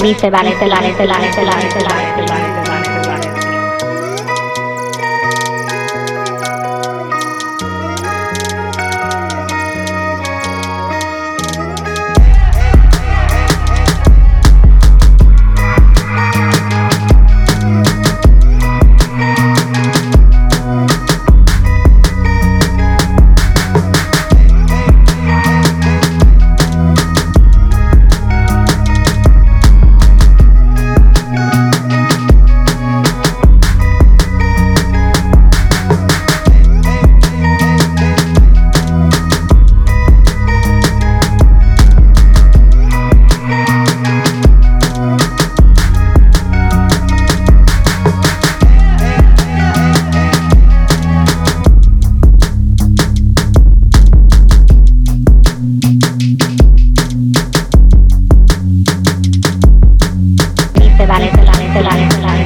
Vale, se vale, se vale, se vale, se vale, se vale, vale, se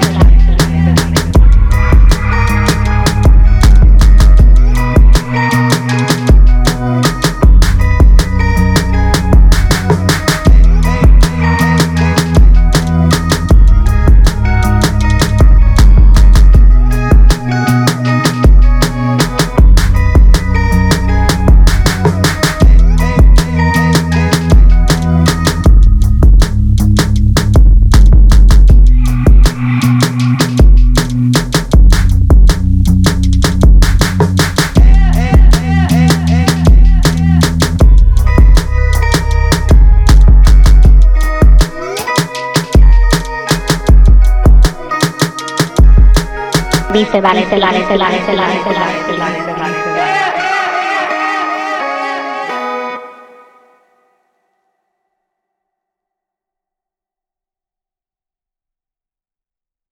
Dice vale, se vale, se vale, se vale, se vale, se vale, se.